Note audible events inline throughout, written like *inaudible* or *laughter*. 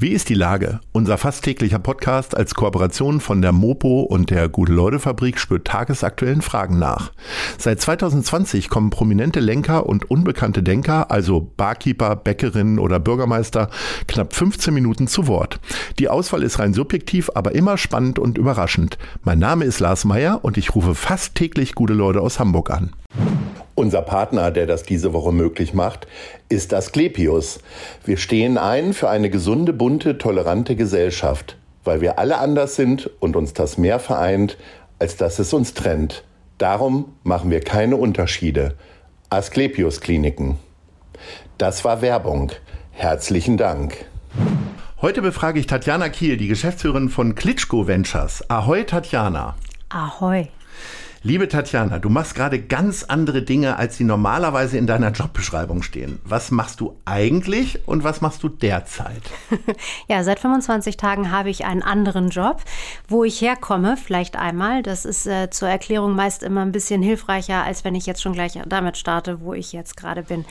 Wie ist die Lage? Unser fast täglicher Podcast als Kooperation von der Mopo und der Gute-Leute-Fabrik spürt tagesaktuellen Fragen nach. Seit 2020 kommen prominente Lenker und unbekannte Denker, also Barkeeper, Bäckerinnen oder Bürgermeister, knapp 15 Minuten zu Wort. Die Auswahl ist rein subjektiv, aber immer spannend und überraschend. Mein Name ist Lars Meyer und ich rufe fast täglich gute Leute aus Hamburg an. Unser Partner, der das diese Woche möglich macht, ist Asklepios. Wir stehen ein für eine gesunde, bunte, tolerante Gesellschaft, weil wir alle anders sind und uns das mehr vereint, als dass es uns trennt. Darum machen wir keine Unterschiede. Asklepios Kliniken. Das war Werbung. Herzlichen Dank. Heute befrage ich Tatjana Kiel, die Geschäftsführerin von Klitschko Ventures. Ahoi, Tatjana. Ahoi. Liebe Tatjana, du machst gerade ganz andere Dinge, als sie normalerweise in deiner Jobbeschreibung stehen. Was machst du eigentlich und was machst du derzeit? *laughs* ja, seit 25 Tagen habe ich einen anderen Job. Wo ich herkomme, vielleicht einmal, das ist äh, zur Erklärung meist immer ein bisschen hilfreicher, als wenn ich jetzt schon gleich damit starte, wo ich jetzt gerade bin.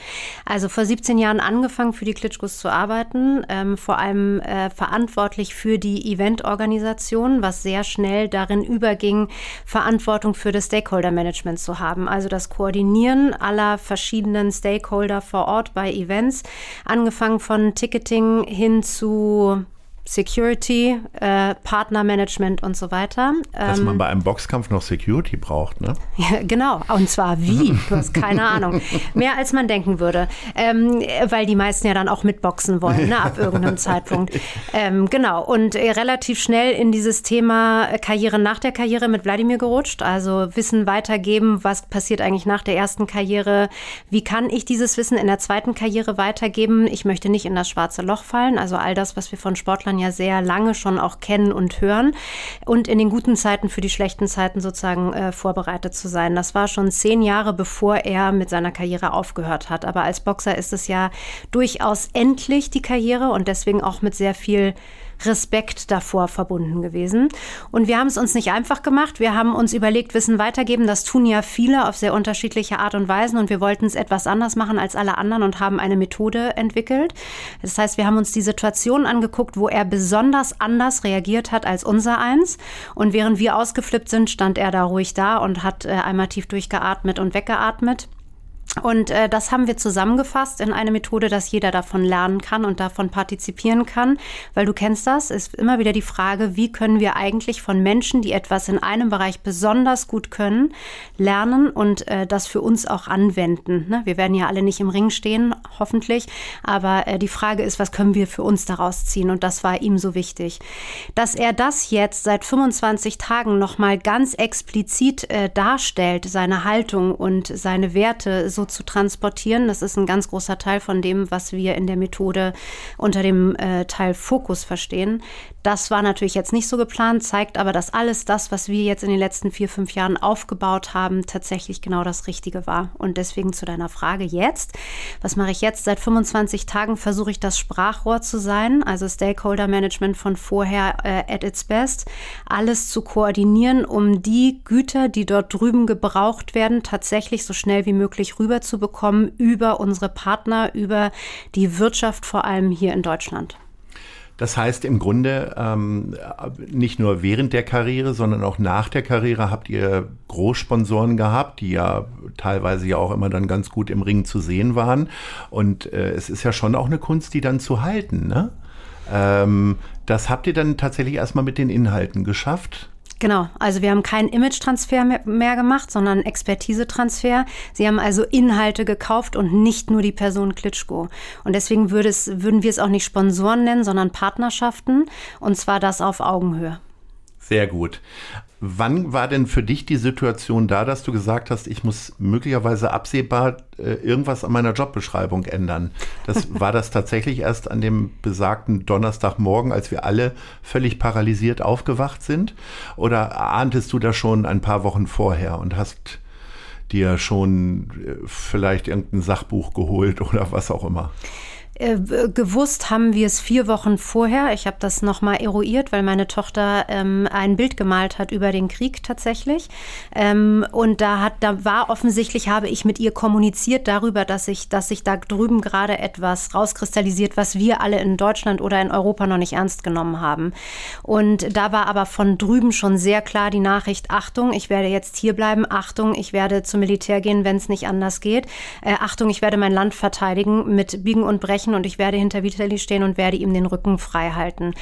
Also vor 17 Jahren angefangen, für die Klitschkos zu arbeiten, ähm, vor allem äh, verantwortlich für die Eventorganisation, was sehr schnell darin überging, Verantwortung für das das Stakeholder Management zu haben, also das Koordinieren aller verschiedenen Stakeholder vor Ort bei Events, angefangen von Ticketing hin zu Security, äh, Partnermanagement und so weiter. Dass ähm, man bei einem Boxkampf noch Security braucht, ne? *laughs* Ja, genau. Und zwar wie? Du hast keine Ahnung. Mehr als man denken würde. Ähm, weil die meisten ja dann auch mitboxen wollen, ne, ab *laughs* irgendeinem Zeitpunkt. Ähm, genau. Und äh, relativ schnell in dieses Thema Karriere nach der Karriere mit Wladimir gerutscht. Also Wissen weitergeben, was passiert eigentlich nach der ersten Karriere? Wie kann ich dieses Wissen in der zweiten Karriere weitergeben? Ich möchte nicht in das schwarze Loch fallen. Also all das, was wir von Sportlern ja sehr lange schon auch kennen und hören und in den guten Zeiten für die schlechten Zeiten sozusagen äh, vorbereitet zu sein. Das war schon zehn Jahre bevor er mit seiner Karriere aufgehört hat. Aber als Boxer ist es ja durchaus endlich die Karriere und deswegen auch mit sehr viel Respekt davor verbunden gewesen. Und wir haben es uns nicht einfach gemacht. Wir haben uns überlegt, Wissen weitergeben. Das tun ja viele auf sehr unterschiedliche Art und Weisen. Und wir wollten es etwas anders machen als alle anderen und haben eine Methode entwickelt. Das heißt, wir haben uns die Situation angeguckt, wo er besonders anders reagiert hat als unser eins. Und während wir ausgeflippt sind, stand er da ruhig da und hat äh, einmal tief durchgeatmet und weggeatmet. Und äh, das haben wir zusammengefasst in eine Methode, dass jeder davon lernen kann und davon partizipieren kann. Weil du kennst das, ist immer wieder die Frage, wie können wir eigentlich von Menschen, die etwas in einem Bereich besonders gut können, lernen und äh, das für uns auch anwenden. Ne? Wir werden ja alle nicht im Ring stehen, hoffentlich. Aber äh, die Frage ist, was können wir für uns daraus ziehen? Und das war ihm so wichtig. Dass er das jetzt seit 25 Tagen nochmal ganz explizit äh, darstellt, seine Haltung und seine Werte so zu transportieren. Das ist ein ganz großer Teil von dem, was wir in der Methode unter dem äh, Teil Fokus verstehen. Das war natürlich jetzt nicht so geplant, zeigt aber, dass alles das, was wir jetzt in den letzten vier, fünf Jahren aufgebaut haben, tatsächlich genau das Richtige war. Und deswegen zu deiner Frage jetzt. Was mache ich jetzt? Seit 25 Tagen versuche ich das Sprachrohr zu sein, also Stakeholder Management von vorher äh, at its best, alles zu koordinieren, um die Güter, die dort drüben gebraucht werden, tatsächlich so schnell wie möglich rüberzubekommen über unsere Partner, über die Wirtschaft vor allem hier in Deutschland. Das heißt im Grunde, ähm, nicht nur während der Karriere, sondern auch nach der Karriere habt ihr Großsponsoren gehabt, die ja teilweise ja auch immer dann ganz gut im Ring zu sehen waren. Und äh, es ist ja schon auch eine Kunst, die dann zu halten. Ne? Ähm, das habt ihr dann tatsächlich erstmal mit den Inhalten geschafft. Genau, also wir haben keinen Image-Transfer mehr gemacht, sondern Expertise-Transfer. Sie haben also Inhalte gekauft und nicht nur die Person Klitschko. Und deswegen würde es, würden wir es auch nicht Sponsoren nennen, sondern Partnerschaften. Und zwar das auf Augenhöhe. Sehr gut. Wann war denn für dich die Situation da, dass du gesagt hast, ich muss möglicherweise absehbar äh, irgendwas an meiner Jobbeschreibung ändern? Das *laughs* war das tatsächlich erst an dem besagten Donnerstagmorgen, als wir alle völlig paralysiert aufgewacht sind? Oder ahntest du das schon ein paar Wochen vorher und hast dir schon äh, vielleicht irgendein Sachbuch geholt oder was auch immer? Äh, gewusst haben wir es vier Wochen vorher. Ich habe das nochmal eruiert, weil meine Tochter ähm, ein Bild gemalt hat über den Krieg tatsächlich. Ähm, und da hat, da war offensichtlich, habe ich mit ihr kommuniziert darüber, dass ich, dass sich da drüben gerade etwas rauskristallisiert, was wir alle in Deutschland oder in Europa noch nicht ernst genommen haben. Und da war aber von drüben schon sehr klar die Nachricht, Achtung, ich werde jetzt hier bleiben, Achtung, ich werde zum Militär gehen, wenn es nicht anders geht. Äh, Achtung, ich werde mein Land verteidigen mit Biegen und Brechen sprechen und ich werde hinter Vitali stehen und werde ihm den Rücken frei halten.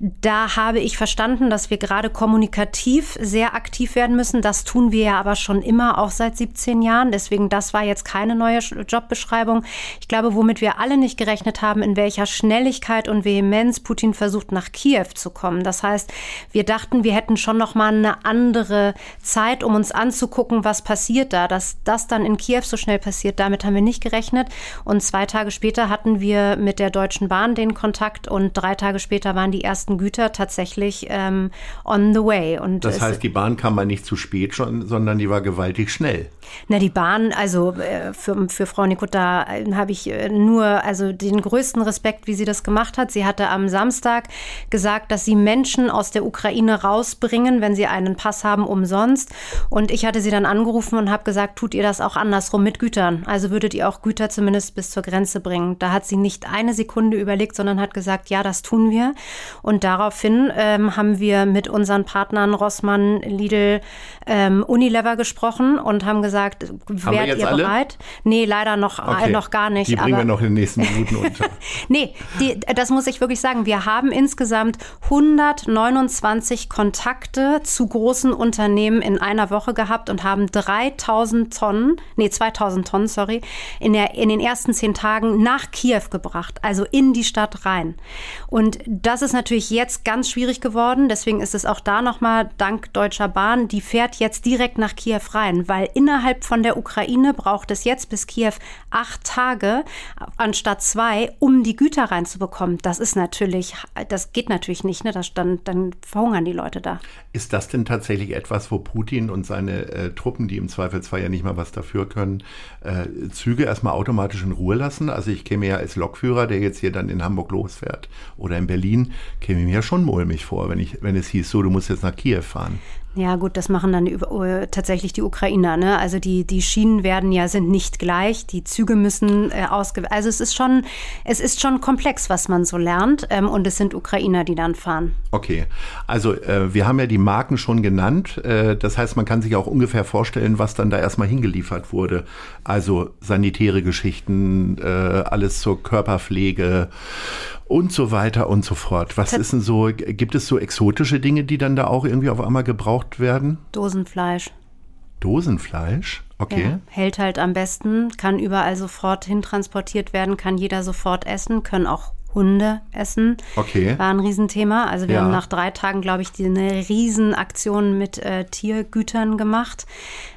Da habe ich verstanden, dass wir gerade kommunikativ sehr aktiv werden müssen. Das tun wir ja aber schon immer, auch seit 17 Jahren. Deswegen, das war jetzt keine neue Jobbeschreibung. Ich glaube, womit wir alle nicht gerechnet haben, in welcher Schnelligkeit und Vehemenz Putin versucht, nach Kiew zu kommen. Das heißt, wir dachten, wir hätten schon noch mal eine andere Zeit, um uns anzugucken, was passiert da. Dass das dann in Kiew so schnell passiert, damit haben wir nicht gerechnet. Und zwei Tage später hatten wir wir mit der Deutschen Bahn den Kontakt und drei Tage später waren die ersten Güter tatsächlich ähm, on the way. Und das heißt, die Bahn kam mal nicht zu spät schon, sondern die war gewaltig schnell. Na, die Bahn, also äh, für, für Frau Nikota äh, habe ich äh, nur also den größten Respekt, wie sie das gemacht hat. Sie hatte am Samstag gesagt, dass sie Menschen aus der Ukraine rausbringen, wenn sie einen Pass haben, umsonst. Und ich hatte sie dann angerufen und habe gesagt, tut ihr das auch andersrum mit Gütern? Also würdet ihr auch Güter zumindest bis zur Grenze bringen? Da hat sie nicht eine Sekunde überlegt, sondern hat gesagt, ja, das tun wir. Und daraufhin ähm, haben wir mit unseren Partnern Rossmann, Lidl, ähm, Unilever gesprochen und haben gesagt, haben wärt ihr alle? bereit? Nee, leider noch, äh, okay. äh, noch gar nicht. Die bringen wir noch in den nächsten Minuten unter. *laughs* nee, die, das muss ich wirklich sagen. Wir haben insgesamt 129 Kontakte zu großen Unternehmen in einer Woche gehabt und haben 3000 Tonnen, nee, 2000 Tonnen, sorry, in, der, in den ersten zehn Tagen nach Kiew gebracht, also in die Stadt rein. Und das ist natürlich jetzt ganz schwierig geworden. Deswegen ist es auch da nochmal dank Deutscher Bahn, die fährt jetzt direkt nach Kiew rein, weil innerhalb von der Ukraine braucht es jetzt bis Kiew acht Tage anstatt zwei, um die Güter reinzubekommen. Das ist natürlich, das geht natürlich nicht. Ne? Das, dann, dann verhungern die Leute da. Ist das denn tatsächlich etwas, wo Putin und seine äh, Truppen, die im Zweifelsfall ja nicht mal was dafür können, äh, Züge erstmal automatisch in Ruhe lassen? Also ich käme ja als Lokführer, der jetzt hier dann in Hamburg losfährt oder in Berlin, käme mir schon mulmig vor, wenn, ich, wenn es hieß, so, du musst jetzt nach Kiew fahren. Ja, gut, das machen dann äh, tatsächlich die Ukrainer. Ne? Also die, die Schienen werden ja sind nicht gleich, die Züge müssen äh, ausge. Also es ist schon, es ist schon komplex, was man so lernt. Ähm, und es sind Ukrainer, die dann fahren. Okay, also äh, wir haben ja die Marken schon genannt. Äh, das heißt, man kann sich auch ungefähr vorstellen, was dann da erstmal hingeliefert wurde. Also sanitäre Geschichten, äh, alles zur Körperpflege und so weiter und so fort. Was ist denn so, gibt es so exotische Dinge, die dann da auch irgendwie auf einmal gebraucht werden? Dosenfleisch. Dosenfleisch? Okay. Ja, hält halt am besten, kann überall sofort hintransportiert werden, kann jeder sofort essen, können auch Hunde essen. Okay. War ein Riesenthema. Also wir ja. haben nach drei Tagen, glaube ich, die, eine Riesenaktion mit äh, Tiergütern gemacht,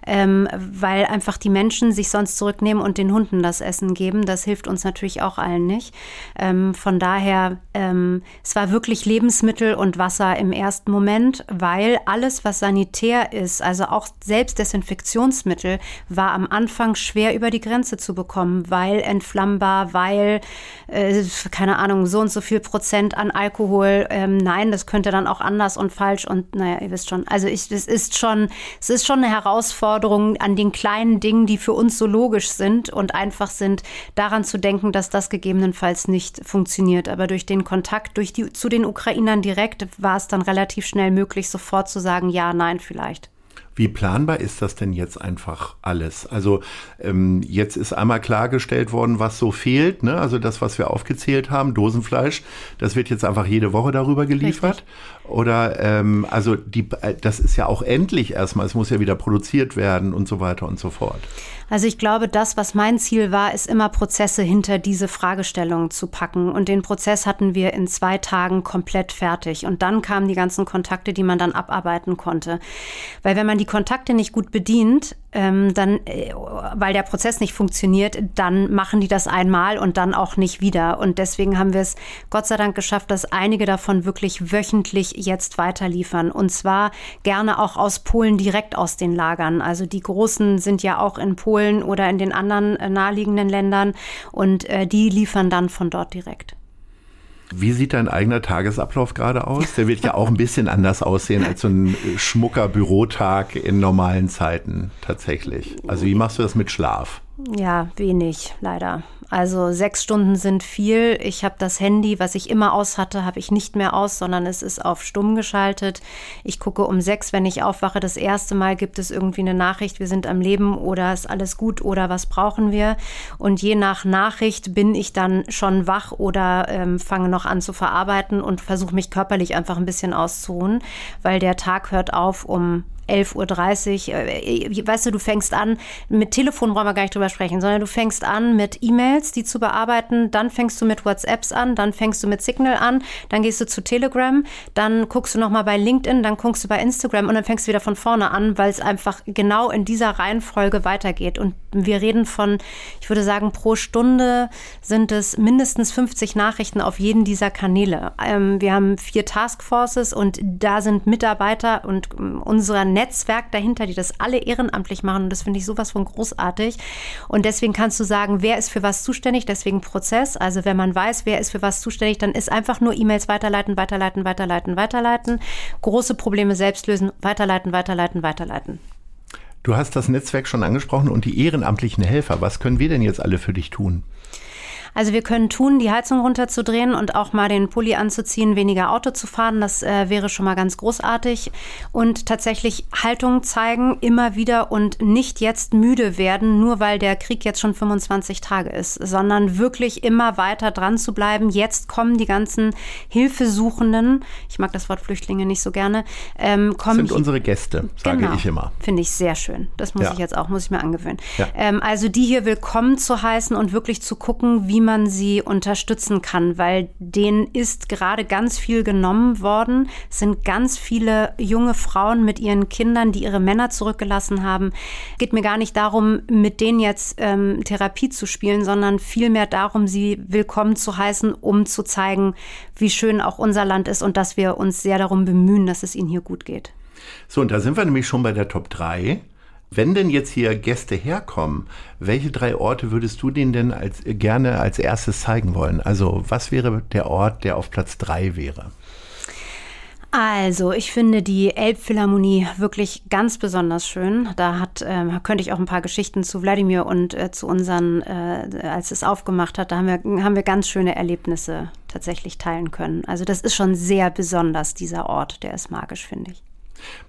ähm, weil einfach die Menschen sich sonst zurücknehmen und den Hunden das Essen geben. Das hilft uns natürlich auch allen nicht. Ähm, von daher, ähm, es war wirklich Lebensmittel und Wasser im ersten Moment, weil alles, was sanitär ist, also auch selbst Desinfektionsmittel, war am Anfang schwer über die Grenze zu bekommen, weil entflammbar, weil, äh, keine Ahnung, Ahnung, so und so viel Prozent an Alkohol. Ähm, nein, das könnte dann auch anders und falsch und naja, ihr wisst schon. Also ich, es ist schon, es ist schon eine Herausforderung an den kleinen Dingen, die für uns so logisch sind und einfach sind, daran zu denken, dass das gegebenenfalls nicht funktioniert. Aber durch den Kontakt durch die, zu den Ukrainern direkt war es dann relativ schnell möglich, sofort zu sagen, ja, nein, vielleicht. Wie planbar ist das denn jetzt einfach alles? Also ähm, jetzt ist einmal klargestellt worden, was so fehlt. Ne? Also das, was wir aufgezählt haben, Dosenfleisch, das wird jetzt einfach jede Woche darüber geliefert. Richtig. Oder ähm, also die, äh, das ist ja auch endlich erstmal, es muss ja wieder produziert werden und so weiter und so fort. Also ich glaube, das, was mein Ziel war, ist immer Prozesse hinter diese Fragestellungen zu packen. Und den Prozess hatten wir in zwei Tagen komplett fertig. Und dann kamen die ganzen Kontakte, die man dann abarbeiten konnte. Weil wenn man die die Kontakte nicht gut bedient, ähm, dann, äh, weil der Prozess nicht funktioniert, dann machen die das einmal und dann auch nicht wieder. Und deswegen haben wir es Gott sei Dank geschafft, dass einige davon wirklich wöchentlich jetzt weiterliefern. Und zwar gerne auch aus Polen direkt aus den Lagern. Also die Großen sind ja auch in Polen oder in den anderen äh, naheliegenden Ländern und äh, die liefern dann von dort direkt. Wie sieht dein eigener Tagesablauf gerade aus? Der wird ja auch ein bisschen anders aussehen als so ein schmucker Bürotag in normalen Zeiten tatsächlich. Also wie machst du das mit Schlaf? Ja, wenig, leider. Also sechs Stunden sind viel. Ich habe das Handy, was ich immer aus hatte, habe ich nicht mehr aus, sondern es ist auf stumm geschaltet. Ich gucke um sechs, wenn ich aufwache. Das erste Mal gibt es irgendwie eine Nachricht, wir sind am Leben oder ist alles gut oder was brauchen wir. Und je nach Nachricht bin ich dann schon wach oder ähm, fange noch an zu verarbeiten und versuche mich körperlich einfach ein bisschen auszuruhen, weil der Tag hört auf um 11.30 Uhr. Äh, weißt du, du fängst an, mit Telefon brauchen wir gar nicht drüber sprechen, sondern du fängst an mit E-Mails, die zu bearbeiten, dann fängst du mit WhatsApps an, dann fängst du mit Signal an, dann gehst du zu Telegram, dann guckst du nochmal bei LinkedIn, dann guckst du bei Instagram und dann fängst du wieder von vorne an, weil es einfach genau in dieser Reihenfolge weitergeht. Und wir reden von, ich würde sagen, pro Stunde sind es mindestens 50 Nachrichten auf jeden dieser Kanäle. Ähm, wir haben vier Taskforces und da sind Mitarbeiter und ähm, unserer Netzwerk dahinter, die das alle ehrenamtlich machen. Und das finde ich sowas von großartig. Und deswegen kannst du sagen, wer ist für was zuständig, deswegen Prozess. Also wenn man weiß, wer ist für was zuständig, dann ist einfach nur E-Mails weiterleiten, weiterleiten, weiterleiten, weiterleiten. Große Probleme selbst lösen, weiterleiten, weiterleiten, weiterleiten. Du hast das Netzwerk schon angesprochen und die ehrenamtlichen Helfer. Was können wir denn jetzt alle für dich tun? Also wir können tun, die Heizung runterzudrehen und auch mal den Pulli anzuziehen, weniger Auto zu fahren. Das äh, wäre schon mal ganz großartig. Und tatsächlich Haltung zeigen, immer wieder und nicht jetzt müde werden, nur weil der Krieg jetzt schon 25 Tage ist, sondern wirklich immer weiter dran zu bleiben. Jetzt kommen die ganzen Hilfesuchenden, ich mag das Wort Flüchtlinge nicht so gerne, ähm, kommen. Sind unsere Gäste, sage genau, ich immer. Finde ich sehr schön. Das muss ja. ich jetzt auch, muss ich mir angewöhnen. Ja. Ähm, also die hier willkommen zu heißen und wirklich zu gucken, wie man sie unterstützen kann, weil denen ist gerade ganz viel genommen worden. Es sind ganz viele junge Frauen mit ihren Kindern, die ihre Männer zurückgelassen haben. Geht mir gar nicht darum, mit denen jetzt ähm, Therapie zu spielen, sondern vielmehr darum, sie willkommen zu heißen, um zu zeigen, wie schön auch unser Land ist und dass wir uns sehr darum bemühen, dass es ihnen hier gut geht. So, und da sind wir nämlich schon bei der Top 3. Wenn denn jetzt hier Gäste herkommen, welche drei Orte würdest du denen denn als, gerne als erstes zeigen wollen? Also was wäre der Ort, der auf Platz drei wäre? Also, ich finde die Elbphilharmonie wirklich ganz besonders schön. Da hat, äh, könnte ich auch ein paar Geschichten zu Wladimir und äh, zu unseren, äh, als es aufgemacht hat, da haben wir, haben wir ganz schöne Erlebnisse tatsächlich teilen können. Also, das ist schon sehr besonders, dieser Ort. Der ist magisch, finde ich.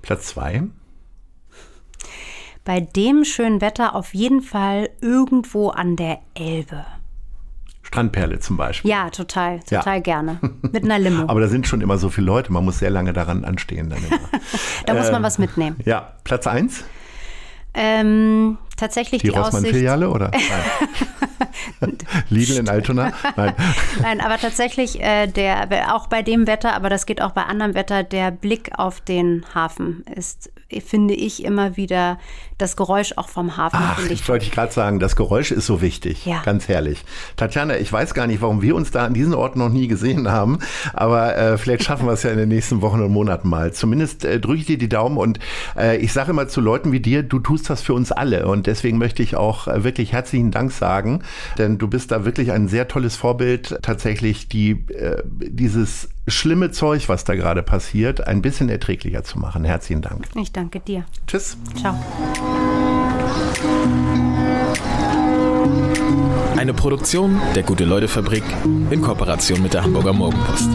Platz zwei? Bei dem schönen Wetter auf jeden Fall irgendwo an der Elbe. Strandperle zum Beispiel. Ja, total, total ja. gerne. *laughs* Mit einer Limo. Aber da sind schon immer so viele Leute, man muss sehr lange daran anstehen. Dann immer. *laughs* da äh, muss man ähm, was mitnehmen. Ja, Platz 1? Ähm, tatsächlich die, die Rossmann-Filiale oder? *laughs* Lidl in Altona? Nein. *laughs* Nein, aber tatsächlich äh, der, auch bei dem Wetter, aber das geht auch bei anderem Wetter, der Blick auf den Hafen ist finde ich immer wieder das Geräusch auch vom Hafen. Ach, ich wollte ich gerade sagen, das Geräusch ist so wichtig. Ja. Ganz herrlich. Tatjana, ich weiß gar nicht, warum wir uns da an diesen Orten noch nie gesehen haben, aber äh, vielleicht schaffen wir es ja in den nächsten Wochen und Monaten mal. Zumindest äh, drücke ich dir die Daumen und äh, ich sage immer zu Leuten wie dir, du tust das für uns alle und deswegen möchte ich auch äh, wirklich herzlichen Dank sagen, denn du bist da wirklich ein sehr tolles Vorbild, tatsächlich die, äh, dieses schlimme Zeug, was da gerade passiert, ein bisschen erträglicher zu machen. Herzlichen Dank. Ich danke dir. Tschüss. Ciao. Eine Produktion der Gute-Leute-Fabrik in Kooperation mit der Hamburger Morgenpost.